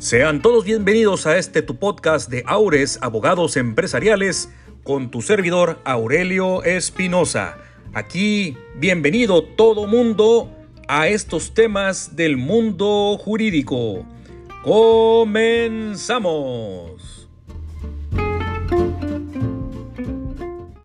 Sean todos bienvenidos a este tu podcast de Aures Abogados Empresariales con tu servidor Aurelio Espinosa. Aquí, bienvenido todo mundo a estos temas del mundo jurídico. Comenzamos.